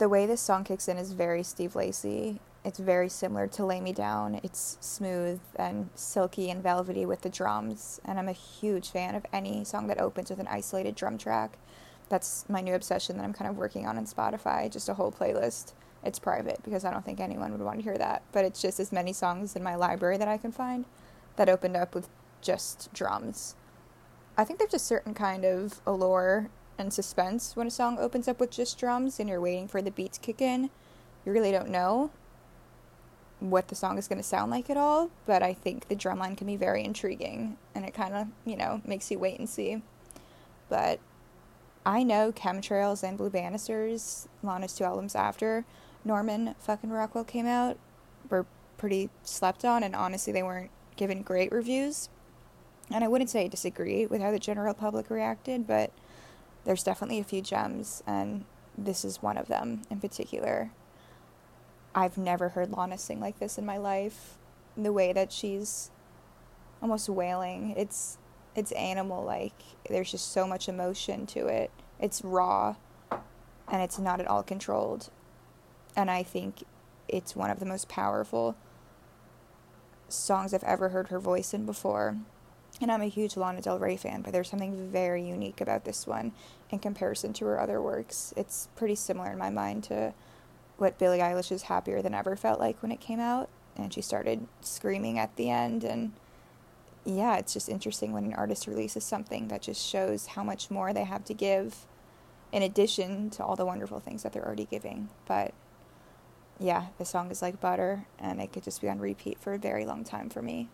the way this song kicks in is very Steve Lacy. It's very similar to Lay Me Down. It's smooth and silky and velvety with the drums, and I'm a huge fan of any song that opens with an isolated drum track. That's my new obsession that I'm kind of working on on Spotify, just a whole playlist. It's private because I don't think anyone would want to hear that, but it's just as many songs in my library that I can find that opened up with just drums. I think there's a certain kind of allure and suspense when a song opens up with just drums and you're waiting for the beat to kick in. You really don't know what the song is going to sound like at all, but I think the drumline can be very intriguing and it kind of, you know, makes you wait and see. But I know Chemtrails and Blue Banisters, Lana's two albums after Norman fucking Rockwell came out, were pretty slept on, and honestly, they weren't given great reviews. And I wouldn't say I disagree with how the general public reacted, but there's definitely a few gems, and this is one of them in particular. I've never heard Lana sing like this in my life. The way that she's almost wailing, it's it's animal like. There's just so much emotion to it. It's raw and it's not at all controlled. And I think it's one of the most powerful songs I've ever heard her voice in before. And I'm a huge Lana Del Rey fan, but there's something very unique about this one in comparison to her other works. It's pretty similar in my mind to what Billie Eilish's Happier Than Ever felt like when it came out. And she started screaming at the end. And yeah, it's just interesting when an artist releases something that just shows how much more they have to give in addition to all the wonderful things that they're already giving. But yeah, the song is like butter, and it could just be on repeat for a very long time for me.